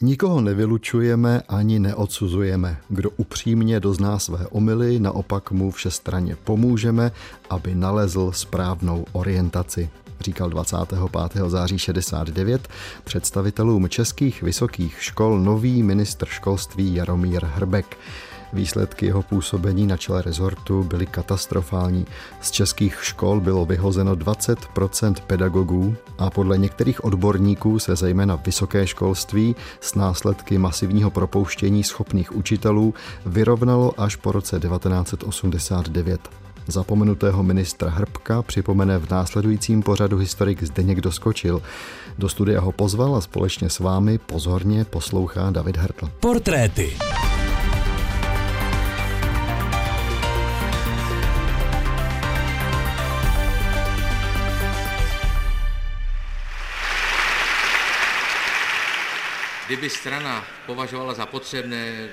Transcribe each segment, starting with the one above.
Nikoho nevylučujeme ani neodsuzujeme. Kdo upřímně dozná své omily, naopak mu všestranně pomůžeme, aby nalezl správnou orientaci říkal 25. září 69 představitelům českých vysokých škol nový ministr školství Jaromír Hrbek. Výsledky jeho působení na čele rezortu byly katastrofální. Z českých škol bylo vyhozeno 20% pedagogů a podle některých odborníků se zejména vysoké školství s následky masivního propouštění schopných učitelů vyrovnalo až po roce 1989. Zapomenutého ministra Hrbka připomene v následujícím pořadu historik Zdeněk Doskočil. Do studia ho pozval a společně s vámi pozorně poslouchá David Hertl. Portréty. Kdyby strana považovala za potřebné,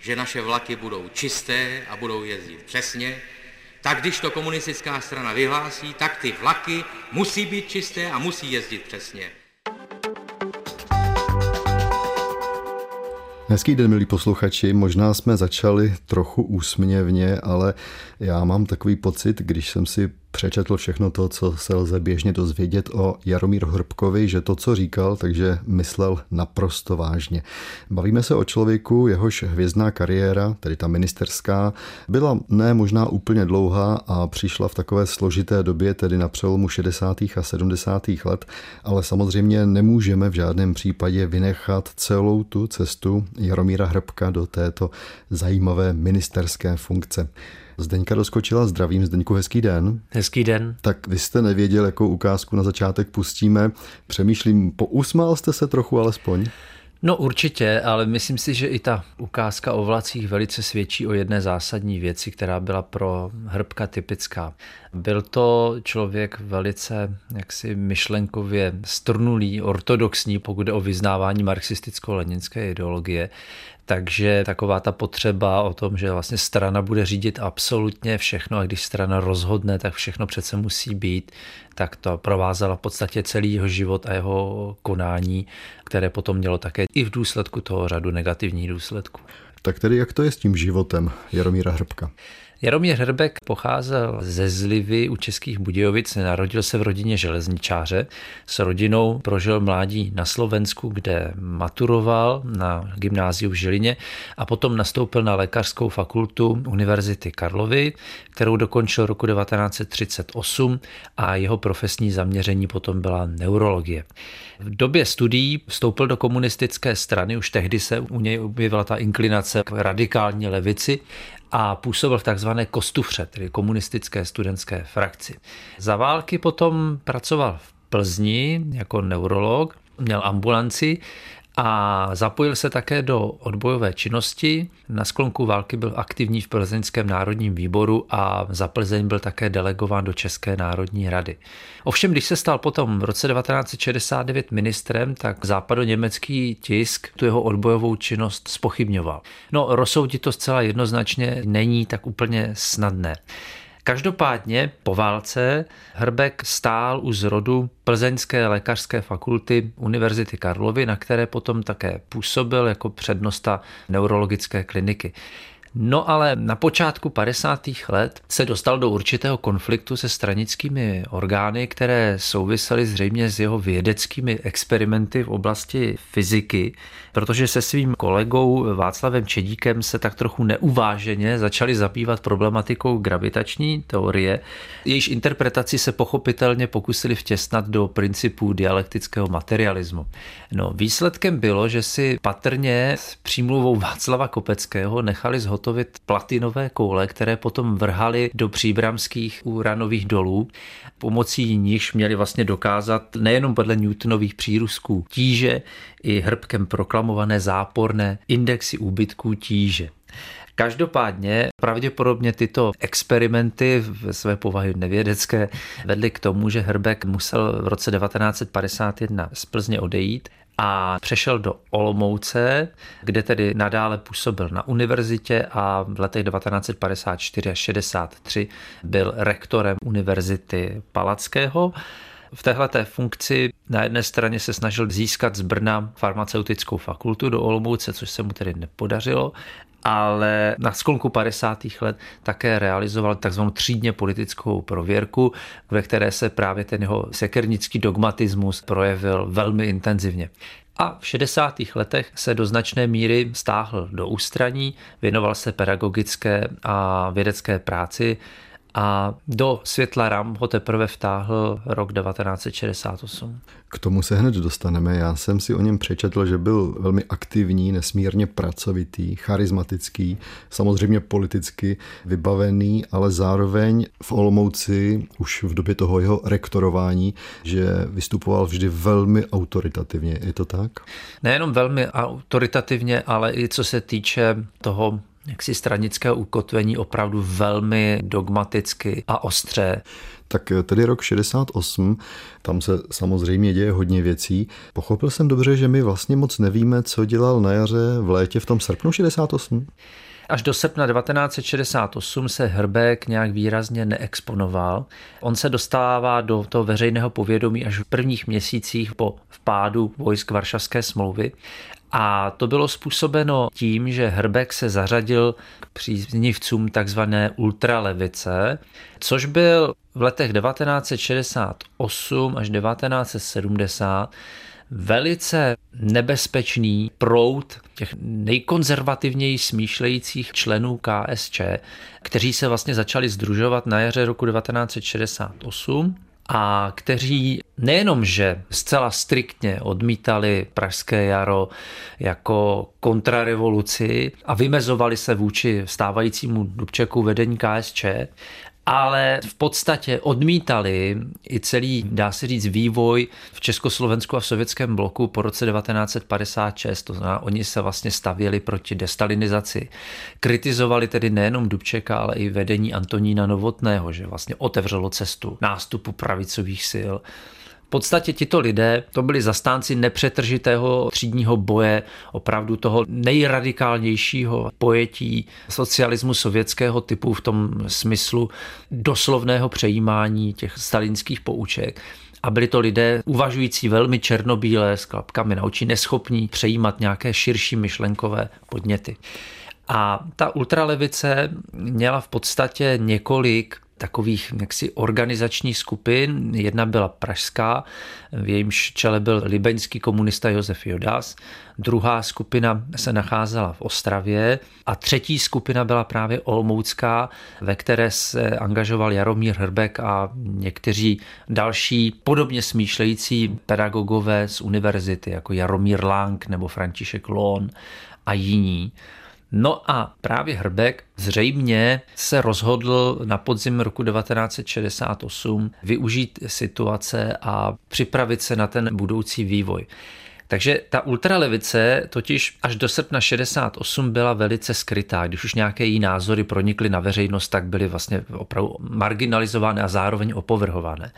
že naše vlaky budou čisté a budou jezdit přesně, tak když to komunistická strana vyhlásí, tak ty vlaky musí být čisté a musí jezdit přesně. Hezký den, milí posluchači. Možná jsme začali trochu úsměvně, ale já mám takový pocit, když jsem si přečetl všechno to, co se lze běžně dozvědět o Jaromíru Hrbkovi, že to, co říkal, takže myslel naprosto vážně. Bavíme se o člověku, jehož hvězdná kariéra, tedy ta ministerská, byla ne možná úplně dlouhá a přišla v takové složité době, tedy na přelomu 60. a 70. let, ale samozřejmě nemůžeme v žádném případě vynechat celou tu cestu Jaromíra Hrbka do této zajímavé ministerské funkce. Zdeňka doskočila zdravím. Zdeňku, hezký den. Hezký den. Tak vy jste nevěděl, jakou ukázku na začátek pustíme. Přemýšlím, pousmál jste se trochu alespoň? No určitě, ale myslím si, že i ta ukázka o vlacích velice svědčí o jedné zásadní věci, která byla pro Hrbka typická. Byl to člověk velice jaksi myšlenkově strnulý, ortodoxní, pokud jde o vyznávání marxisticko-leninské ideologie. Takže taková ta potřeba o tom, že vlastně strana bude řídit absolutně všechno a když strana rozhodne, tak všechno přece musí být, tak to provázela v podstatě celý jeho život a jeho konání, které potom mělo také i v důsledku toho řadu negativních důsledků. Tak tedy jak to je s tím životem Jaromíra Hrbka? Jaromír Hrbek pocházel ze Zlivy u Českých Budějovic, narodil se v rodině železničáře. S rodinou prožil mládí na Slovensku, kde maturoval na gymnáziu v Žilině a potom nastoupil na lékařskou fakultu Univerzity Karlovy, kterou dokončil roku 1938 a jeho profesní zaměření potom byla neurologie. V době studií vstoupil do komunistické strany, už tehdy se u něj objevila ta inklinace k radikální levici a působil v takzvané Kostufře, tedy komunistické studentské frakci. Za války potom pracoval v Plzni jako neurolog, měl ambulanci a zapojil se také do odbojové činnosti. Na sklonku války byl aktivní v Plzeňském národním výboru a za Plzeň byl také delegován do České národní rady. Ovšem, když se stal potom v roce 1969 ministrem, tak západoněmecký tisk tu jeho odbojovou činnost spochybňoval. No, rozsoudit to zcela jednoznačně není tak úplně snadné. Každopádně po válce Hrbek stál u zrodu Plzeňské lékařské fakulty Univerzity Karlovy, na které potom také působil jako přednosta neurologické kliniky. No ale na počátku 50. let se dostal do určitého konfliktu se stranickými orgány, které souvisely zřejmě s jeho vědeckými experimenty v oblasti fyziky, protože se svým kolegou Václavem Čedíkem se tak trochu neuváženě začali zabývat problematikou gravitační teorie, jejíž interpretaci se pochopitelně pokusili vtěsnat do principů dialektického materialismu. No, výsledkem bylo, že si patrně s přímluvou Václava Kopeckého nechali zhotovit platinové koule, které potom vrhali do příbramských uranových dolů. Pomocí nichž měli vlastně dokázat nejenom podle Newtonových přírůzků tíže, i hrbkem proklamované záporné indexy úbytků tíže. Každopádně pravděpodobně tyto experimenty ve své povahy nevědecké vedly k tomu, že Hrbek musel v roce 1951 z Plzně odejít a přešel do Olomouce, kde tedy nadále působil na univerzitě a v letech 1954 a 63 byl rektorem Univerzity Palackého. V téhle funkci na jedné straně se snažil získat z Brna farmaceutickou fakultu do Olomouce, což se mu tedy nepodařilo, ale na sklonku 50. let také realizoval takzvanou třídně politickou prověrku, ve které se právě ten jeho sekernický dogmatismus projevil velmi intenzivně. A v 60. letech se do značné míry stáhl do ústraní, věnoval se pedagogické a vědecké práci, a do světla RAM ho teprve vtáhl rok 1968. K tomu se hned dostaneme. Já jsem si o něm přečetl, že byl velmi aktivní, nesmírně pracovitý, charismatický, samozřejmě politicky vybavený, ale zároveň v Olomouci už v době toho jeho rektorování, že vystupoval vždy velmi autoritativně. Je to tak? Nejenom velmi autoritativně, ale i co se týče toho jaksi stranického ukotvení opravdu velmi dogmaticky a ostře. Tak tedy rok 68, tam se samozřejmě děje hodně věcí. Pochopil jsem dobře, že my vlastně moc nevíme, co dělal na jaře v létě v tom srpnu 68? Až do srpna 1968 se Hrbek nějak výrazně neexponoval. On se dostává do toho veřejného povědomí až v prvních měsících po vpádu vojsk Varšavské smlouvy a to bylo způsobeno tím, že Hrbek se zařadil k příznivcům takzvané ultralevice, což byl v letech 1968 až 1970 velice nebezpečný proud těch nejkonzervativněji smýšlejících členů KSČ, kteří se vlastně začali združovat na jaře roku 1968 a kteří nejenom, že zcela striktně odmítali Pražské jaro jako kontrarevoluci a vymezovali se vůči stávajícímu Dubčeku vedení KSČ, ale v podstatě odmítali i celý, dá se říct, vývoj v Československu a v sovětském bloku po roce 1956. To znamená, oni se vlastně stavěli proti destalinizaci. Kritizovali tedy nejenom Dubčeka, ale i vedení Antonína Novotného, že vlastně otevřelo cestu nástupu pravicových sil. V podstatě tito lidé to byli zastánci nepřetržitého třídního boje, opravdu toho nejradikálnějšího pojetí socialismu sovětského typu v tom smyslu doslovného přejímání těch stalinských pouček. A byli to lidé uvažující velmi černobílé s klapkami na oči, neschopní přejímat nějaké širší myšlenkové podněty. A ta ultralevice měla v podstatě několik takových jaksi organizačních skupin. Jedna byla pražská, v jejímž čele byl libeňský komunista Josef Jodas, druhá skupina se nacházela v Ostravě a třetí skupina byla právě Olmoucká, ve které se angažoval Jaromír Hrbek a někteří další podobně smýšlející pedagogové z univerzity, jako Jaromír Lang nebo František Lón a jiní. No a právě Hrbek zřejmě se rozhodl na podzim roku 1968 využít situace a připravit se na ten budoucí vývoj. Takže ta ultralevice totiž až do srpna 68 byla velice skrytá. Když už nějaké její názory pronikly na veřejnost, tak byly vlastně opravdu marginalizované a zároveň opovrhované.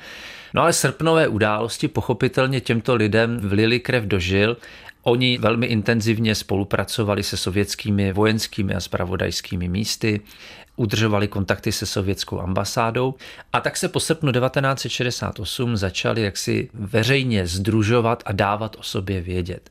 No ale srpnové události pochopitelně těmto lidem vlili krev do žil Oni velmi intenzivně spolupracovali se sovětskými vojenskými a spravodajskými místy, udržovali kontakty se sovětskou ambasádou a tak se po srpnu 1968 začali jaksi veřejně združovat a dávat o sobě vědět.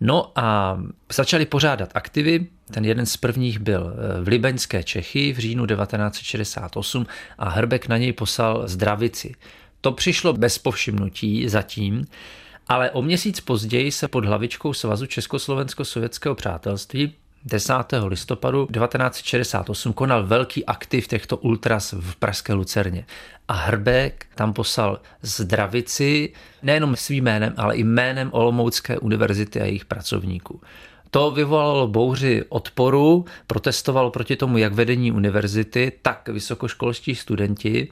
No a začali pořádat aktivy. Ten jeden z prvních byl v Libeňské Čechy v říjnu 1968 a Hrbek na něj poslal zdravici. To přišlo bez povšimnutí zatím, ale o měsíc později se pod hlavičkou Svazu Československo-sovětského přátelství 10. listopadu 1968 konal velký aktiv těchto ultras v Pražské Lucerně. A Hrbek tam poslal zdravici nejenom svým jménem, ale i jménem Olomoucké univerzity a jejich pracovníků. To vyvolalo bouři odporu, protestoval proti tomu jak vedení univerzity, tak vysokoškolští studenti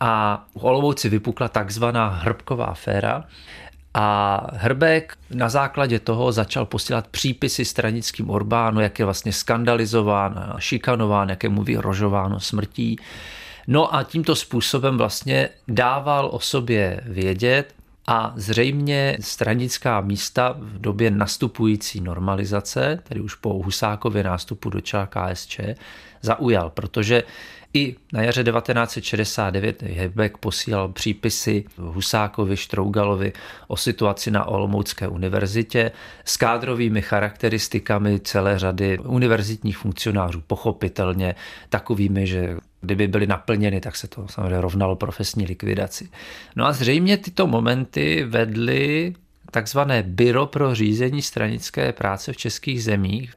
a v Olomouci vypukla takzvaná hrbková aféra, a Hrbek na základě toho začal posílat přípisy stranickým Orbánu, jak je vlastně skandalizován, šikanován, jak je mu vyhrožováno smrtí. No a tímto způsobem vlastně dával o sobě vědět a zřejmě stranická místa v době nastupující normalizace, tedy už po Husákově nástupu do čela KSČ, zaujal, protože I na jaře 1969 Hebek posílal přípisy Husákovi, Štrougalovi o situaci na Olomoucké univerzitě s kádrovými charakteristikami celé řady univerzitních funkcionářů, pochopitelně takovými, že kdyby byly naplněny, tak se to samozřejmě rovnalo profesní likvidaci. No a zřejmě tyto momenty vedly takzvané Byro pro řízení stranické práce v českých zemích,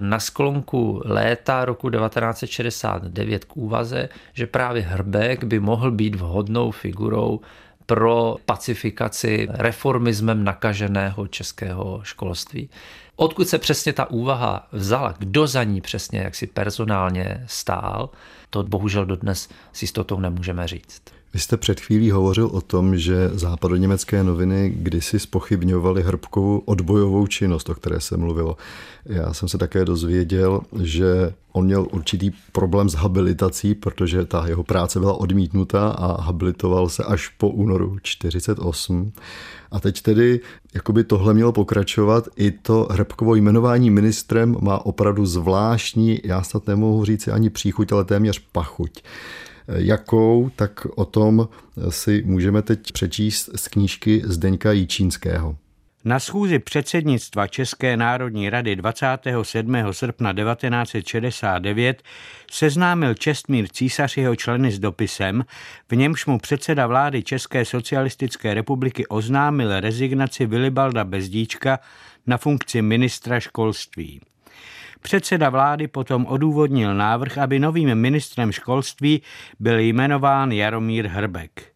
na sklonku léta roku 1969 k úvaze, že právě Hrbek by mohl být vhodnou figurou pro pacifikaci reformismem nakaženého českého školství. Odkud se přesně ta úvaha vzala, kdo za ní přesně jak si personálně stál, to bohužel dodnes s jistotou nemůžeme říct. Vy jste před chvílí hovořil o tom, že západoněmecké noviny kdysi spochybňovaly Hrbkovu odbojovou činnost, o které se mluvilo. Já jsem se také dozvěděl, že on měl určitý problém s habilitací, protože ta jeho práce byla odmítnuta a habilitoval se až po únoru 48. A teď tedy, jakoby tohle mělo pokračovat, i to Hrbkovo jmenování ministrem má opravdu zvláštní, já snad nemohu říct ani příchuť, ale téměř pachuť. Jakou, tak o tom si můžeme teď přečíst z knížky Zdeňka Jíčínského. Na schůzi předsednictva České národní rady 27. srpna 1969 seznámil Čestmír císař jeho členy s dopisem, v němž mu předseda vlády České socialistické republiky oznámil rezignaci Vilibalda Bezdíčka na funkci ministra školství. Předseda vlády potom odůvodnil návrh, aby novým ministrem školství byl jmenován Jaromír Hrbek.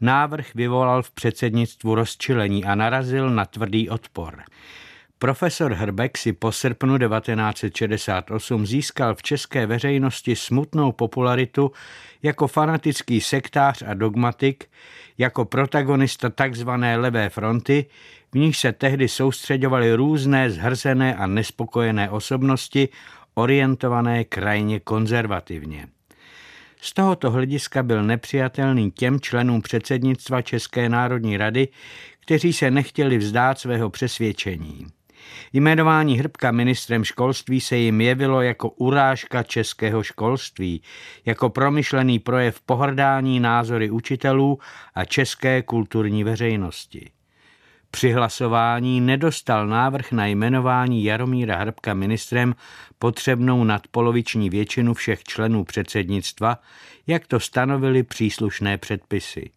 Návrh vyvolal v předsednictvu rozčilení a narazil na tvrdý odpor. Profesor Hrbek si po srpnu 1968 získal v české veřejnosti smutnou popularitu jako fanatický sektář a dogmatik, jako protagonista tzv. levé fronty, v níž se tehdy soustředovaly různé zhrzené a nespokojené osobnosti, orientované krajně konzervativně. Z tohoto hlediska byl nepřijatelný těm členům předsednictva České národní rady, kteří se nechtěli vzdát svého přesvědčení. Jmenování Hrbka ministrem školství se jim jevilo jako urážka českého školství, jako promyšlený projev pohrdání názory učitelů a české kulturní veřejnosti. Při hlasování nedostal návrh na jmenování Jaromíra Hrbka ministrem potřebnou nadpoloviční většinu všech členů předsednictva, jak to stanovily příslušné předpisy.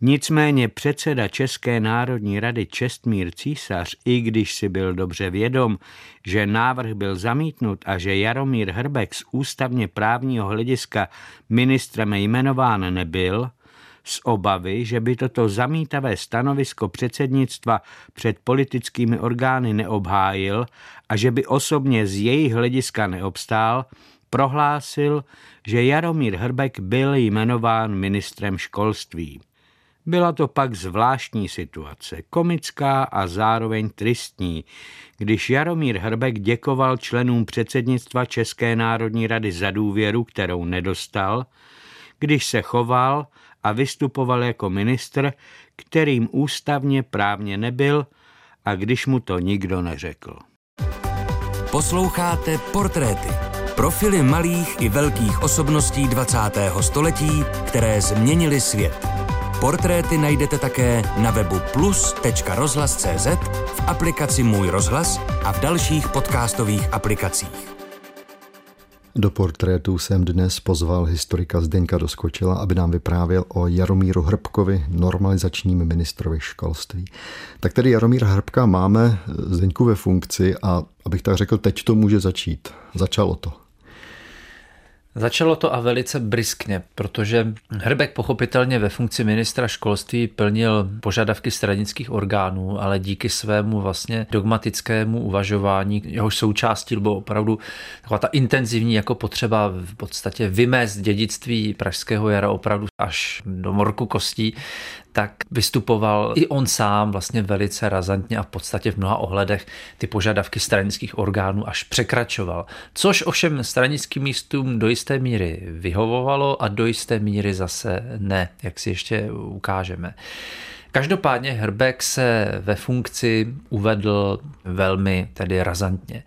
Nicméně předseda České národní rady Čestmír Císař, i když si byl dobře vědom, že návrh byl zamítnut a že Jaromír Hrbek z ústavně právního hlediska ministrem jmenován nebyl, z obavy, že by toto zamítavé stanovisko předsednictva před politickými orgány neobhájil a že by osobně z jejich hlediska neobstál, prohlásil, že Jaromír Hrbek byl jmenován ministrem školství. Byla to pak zvláštní situace, komická a zároveň tristní, když Jaromír Hrbek děkoval členům předsednictva České národní rady za důvěru, kterou nedostal, když se choval a vystupoval jako ministr, kterým ústavně právně nebyl a když mu to nikdo neřekl. Posloucháte Portréty. Profily malých i velkých osobností 20. století, které změnily svět. Portréty najdete také na webu plus.rozhlas.cz, v aplikaci Můj rozhlas a v dalších podcastových aplikacích. Do portrétu jsem dnes pozval historika Zdeňka Doskočila, aby nám vyprávěl o Jaromíru Hrbkovi, normalizačním ministrovi školství. Tak tedy Jaromír Hrbka máme Zdeňku ve funkci a abych tak řekl, teď to může začít. Začalo to. Začalo to a velice briskně, protože Hrbek pochopitelně ve funkci ministra školství plnil požadavky stranických orgánů, ale díky svému vlastně dogmatickému uvažování, jehož součástí bylo opravdu taková ta intenzivní jako potřeba v podstatě vymést dědictví Pražského jara opravdu až do morku kostí, tak vystupoval i on sám vlastně velice razantně a v podstatě v mnoha ohledech ty požadavky stranických orgánů až překračoval. Což ovšem stranickým místům do jisté míry vyhovovalo a do jisté míry zase ne, jak si ještě ukážeme. Každopádně Hrbek se ve funkci uvedl velmi tedy razantně.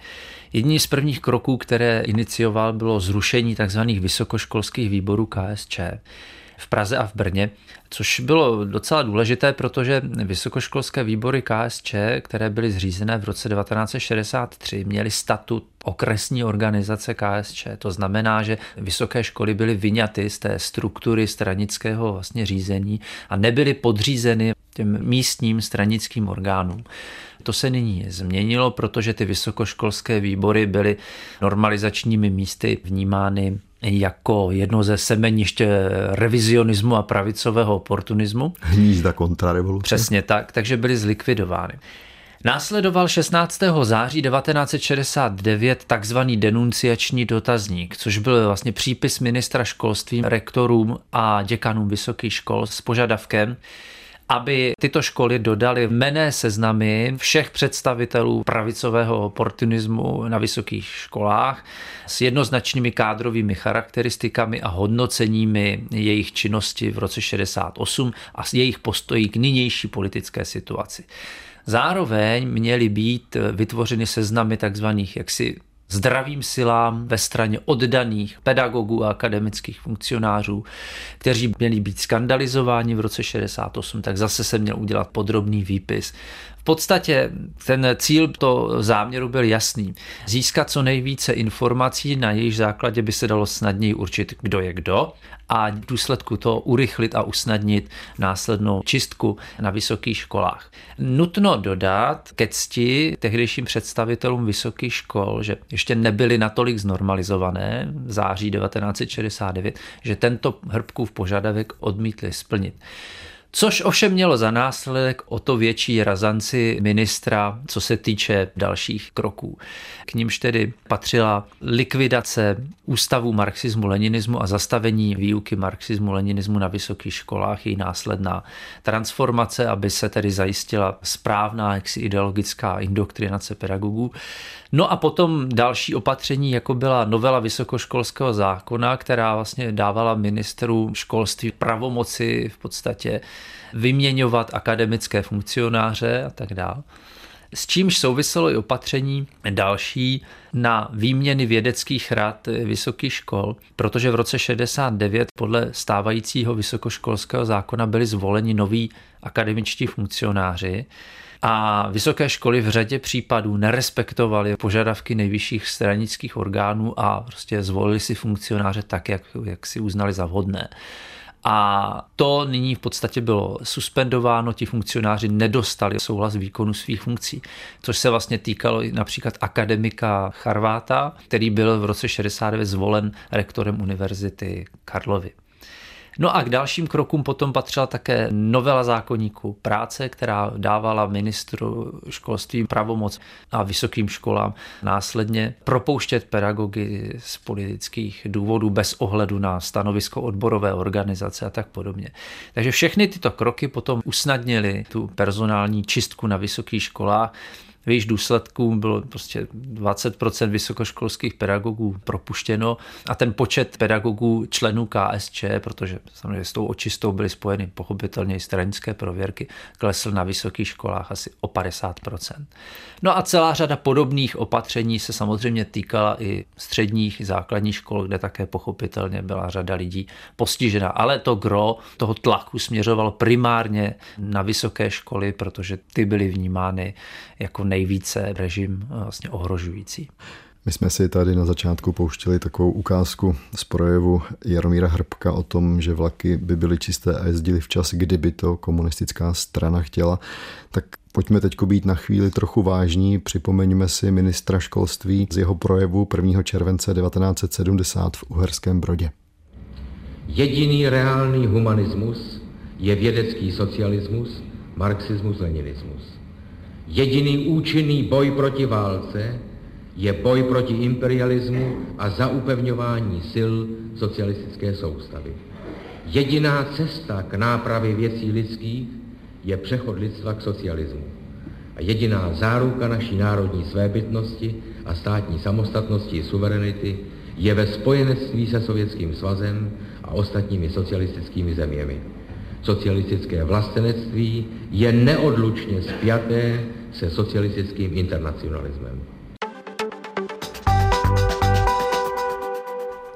Jedním z prvních kroků, které inicioval, bylo zrušení tzv. vysokoškolských výborů KSČ v Praze a v Brně, což bylo docela důležité, protože vysokoškolské výbory KSČ, které byly zřízené v roce 1963, měly statut okresní organizace KSČ. To znamená, že vysoké školy byly vyňaty z té struktury stranického vlastně řízení a nebyly podřízeny těm místním stranickým orgánům. To se nyní změnilo, protože ty vysokoškolské výbory byly normalizačními místy vnímány jako jedno ze semeniště revizionismu a pravicového oportunismu. Hnízda kontrarevoluce. Přesně tak, takže byly zlikvidovány. Následoval 16. září 1969 takzvaný denunciační dotazník, což byl vlastně přípis ministra školství rektorům a děkanům vysokých škol s požadavkem, aby tyto školy dodaly mené seznamy všech představitelů pravicového oportunismu na vysokých školách s jednoznačnými kádrovými charakteristikami a hodnoceními jejich činnosti v roce 68 a jejich postojí k nynější politické situaci. Zároveň měly být vytvořeny seznamy takzvaných jaksi zdravým silám ve straně oddaných pedagogů a akademických funkcionářů, kteří měli být skandalizováni v roce 68, tak zase se měl udělat podrobný výpis. V podstatě ten cíl to záměru byl jasný. Získat co nejvíce informací, na jejich základě by se dalo snadněji určit, kdo je kdo a v důsledku to urychlit a usnadnit následnou čistku na vysokých školách. Nutno dodat ke cti tehdejším představitelům vysokých škol, že ještě nebyly natolik znormalizované v září 1969, že tento hrbkův požadavek odmítli splnit. Což ovšem mělo za následek o to větší razanci ministra, co se týče dalších kroků. K nímž tedy patřila likvidace ústavu marxismu, leninismu a zastavení výuky marxismu, leninismu na vysokých školách, její následná transformace, aby se tedy zajistila správná jaksi ideologická indoktrinace pedagogů. No a potom další opatření, jako byla novela vysokoškolského zákona, která vlastně dávala ministru školství pravomoci v podstatě vyměňovat akademické funkcionáře a tak dále. S čímž souviselo i opatření další na výměny vědeckých rad vysokých škol, protože v roce 69 podle stávajícího vysokoškolského zákona byli zvoleni noví akademičtí funkcionáři, a vysoké školy v řadě případů nerespektovaly požadavky nejvyšších stranických orgánů a prostě zvolili si funkcionáře tak, jak, jak si uznali za vhodné. A to nyní v podstatě bylo suspendováno, ti funkcionáři nedostali souhlas výkonu svých funkcí, což se vlastně týkalo například akademika Charváta, který byl v roce 69 zvolen rektorem Univerzity Karlovy. No a k dalším krokům potom patřila také novela zákonníku práce, která dávala ministru školství pravomoc a vysokým školám následně propouštět pedagogy z politických důvodů bez ohledu na stanovisko odborové organizace a tak podobně. Takže všechny tyto kroky potom usnadnily tu personální čistku na vysokých školách v jejich důsledku bylo prostě 20% vysokoškolských pedagogů propuštěno a ten počet pedagogů členů KSČ, protože samozřejmě s tou očistou byly spojeny pochopitelně i stranické prověrky, klesl na vysokých školách asi o 50%. No a celá řada podobných opatření se samozřejmě týkala i středních, i základních škol, kde také pochopitelně byla řada lidí postižena. Ale to gro toho tlaku směřovalo primárně na vysoké školy, protože ty byly vnímány jako nejvíce režim eh, vlastně ohrožující. My jsme si tady na začátku pouštili takovou ukázku z projevu Jaromíra Hrbka o tom, že vlaky by byly čisté a jezdili včas, kdyby to komunistická strana chtěla. Tak pojďme teď být na chvíli trochu vážní. Připomeňme si ministra školství z jeho projevu 1. července 1970 v Uherském Brodě. Jediný reálný humanismus je vědecký socialismus, marxismus, leninismus. Jediný účinný boj proti válce je boj proti imperialismu a zaupevňování sil socialistické soustavy. Jediná cesta k nápravě věcí lidských je přechod lidstva k socialismu. A jediná záruka naší národní svébytnosti a státní samostatnosti i suverenity je ve spojenectví se Sovětským svazem a ostatními socialistickými zeměmi. Socialistické vlastenectví je neodlučně spjaté se socialistickým internacionalismem.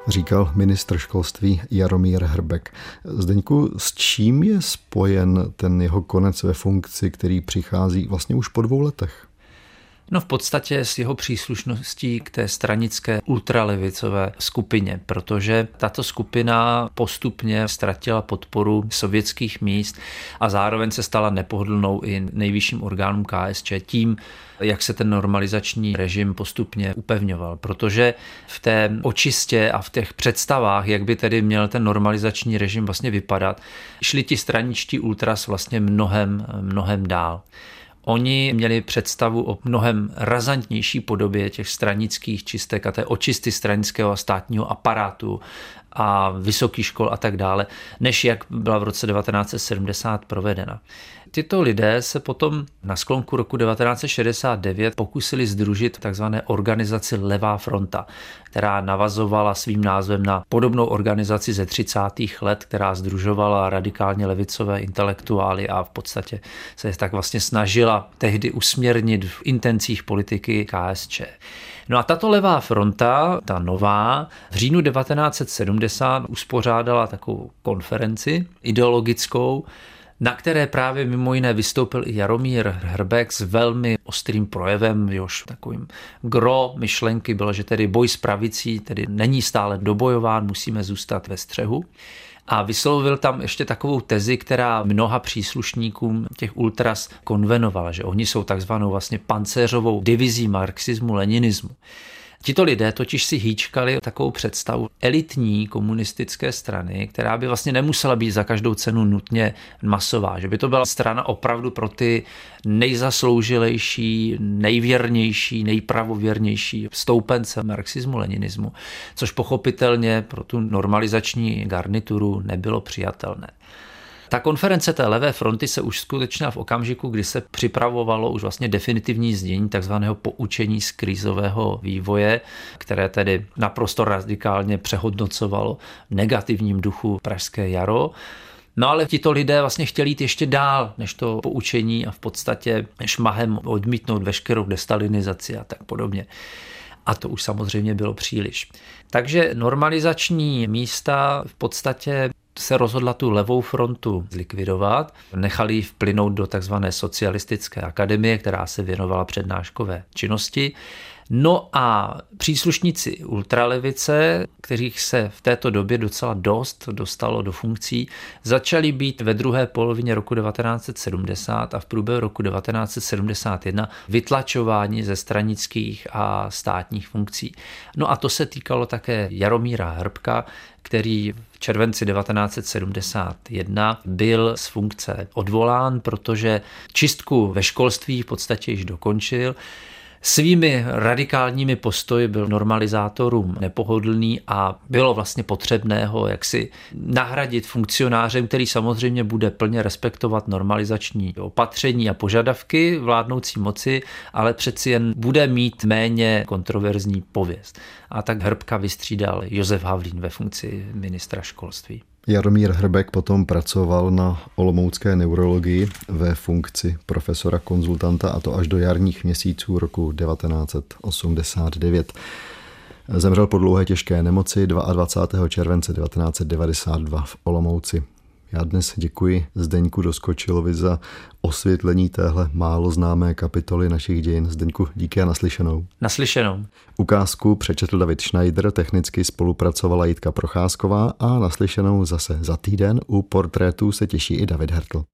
Říkal ministr školství Jaromír Hrbek. Zdeňku, s čím je spojen ten jeho konec ve funkci, který přichází vlastně už po dvou letech? No v podstatě s jeho příslušností k té stranické ultralevicové skupině, protože tato skupina postupně ztratila podporu sovětských míst a zároveň se stala nepohodlnou i nejvyšším orgánům KSČ tím, jak se ten normalizační režim postupně upevňoval. Protože v té očistě a v těch představách, jak by tedy měl ten normalizační režim vlastně vypadat, šli ti straničtí ultras vlastně mnohem, mnohem dál. Oni měli představu o mnohem razantnější podobě těch stranických čistek a té očisty stranického a státního aparátu a vysokých škol a tak dále, než jak byla v roce 1970 provedena. Tyto lidé se potom na sklonku roku 1969 pokusili združit takzvané organizaci Levá fronta, která navazovala svým názvem na podobnou organizaci ze 30. let, která združovala radikálně levicové intelektuály a v podstatě se tak vlastně snažila tehdy usměrnit v intencích politiky KSČ. No a tato levá fronta, ta nová, v říjnu 1970 uspořádala takovou konferenci ideologickou, na které právě mimo jiné vystoupil i Jaromír Hrbek s velmi ostrým projevem, jož takovým gro myšlenky bylo, že tedy boj s pravicí tedy není stále dobojován, musíme zůstat ve střehu. A vyslovil tam ještě takovou tezi, která mnoha příslušníkům těch ultras konvenovala, že oni jsou takzvanou vlastně pancéřovou divizí marxismu, leninismu. Tito lidé totiž si hýčkali takovou představu elitní komunistické strany, která by vlastně nemusela být za každou cenu nutně masová, že by to byla strana opravdu pro ty nejzasloužilejší, nejvěrnější, nejpravověrnější stoupence marxismu, leninismu, což pochopitelně pro tu normalizační garnituru nebylo přijatelné. Ta konference té levé fronty se už skutečnila v okamžiku, kdy se připravovalo už vlastně definitivní zdění takzvaného poučení z krizového vývoje, které tedy naprosto radikálně přehodnocovalo v negativním duchu Pražské jaro. No ale tito lidé vlastně chtěli jít ještě dál než to poučení a v podstatě šmahem odmítnout veškerou destalinizaci a tak podobně. A to už samozřejmě bylo příliš. Takže normalizační místa v podstatě se rozhodla tu levou frontu zlikvidovat, nechali ji vplynout do takzvané socialistické akademie, která se věnovala přednáškové činnosti No a příslušníci ultralevice, kterých se v této době docela dost dostalo do funkcí, začali být ve druhé polovině roku 1970 a v průběhu roku 1971 vytlačováni ze stranických a státních funkcí. No a to se týkalo také Jaromíra Hrbka, který v červenci 1971 byl z funkce odvolán, protože čistku ve školství v podstatě již dokončil. Svými radikálními postoji byl normalizátorům nepohodlný a bylo vlastně potřebné ho jaksi nahradit funkcionářem, který samozřejmě bude plně respektovat normalizační opatření a požadavky vládnoucí moci, ale přeci jen bude mít méně kontroverzní pověst. A tak Hrbka vystřídal Josef Havlín ve funkci ministra školství. Jaromír Hrbek potom pracoval na olomoucké neurologii ve funkci profesora konzultanta a to až do jarních měsíců roku 1989. Zemřel po dlouhé těžké nemoci 22. července 1992 v Olomouci. Já dnes děkuji Zdeňku Doskočilovi za osvětlení téhle málo známé kapitoly našich dějin. Zdeňku, díky a naslyšenou. Naslyšenou. Ukázku přečetl David Schneider, technicky spolupracovala Jitka Procházková a naslyšenou zase za týden u portrétu se těší i David Hertl.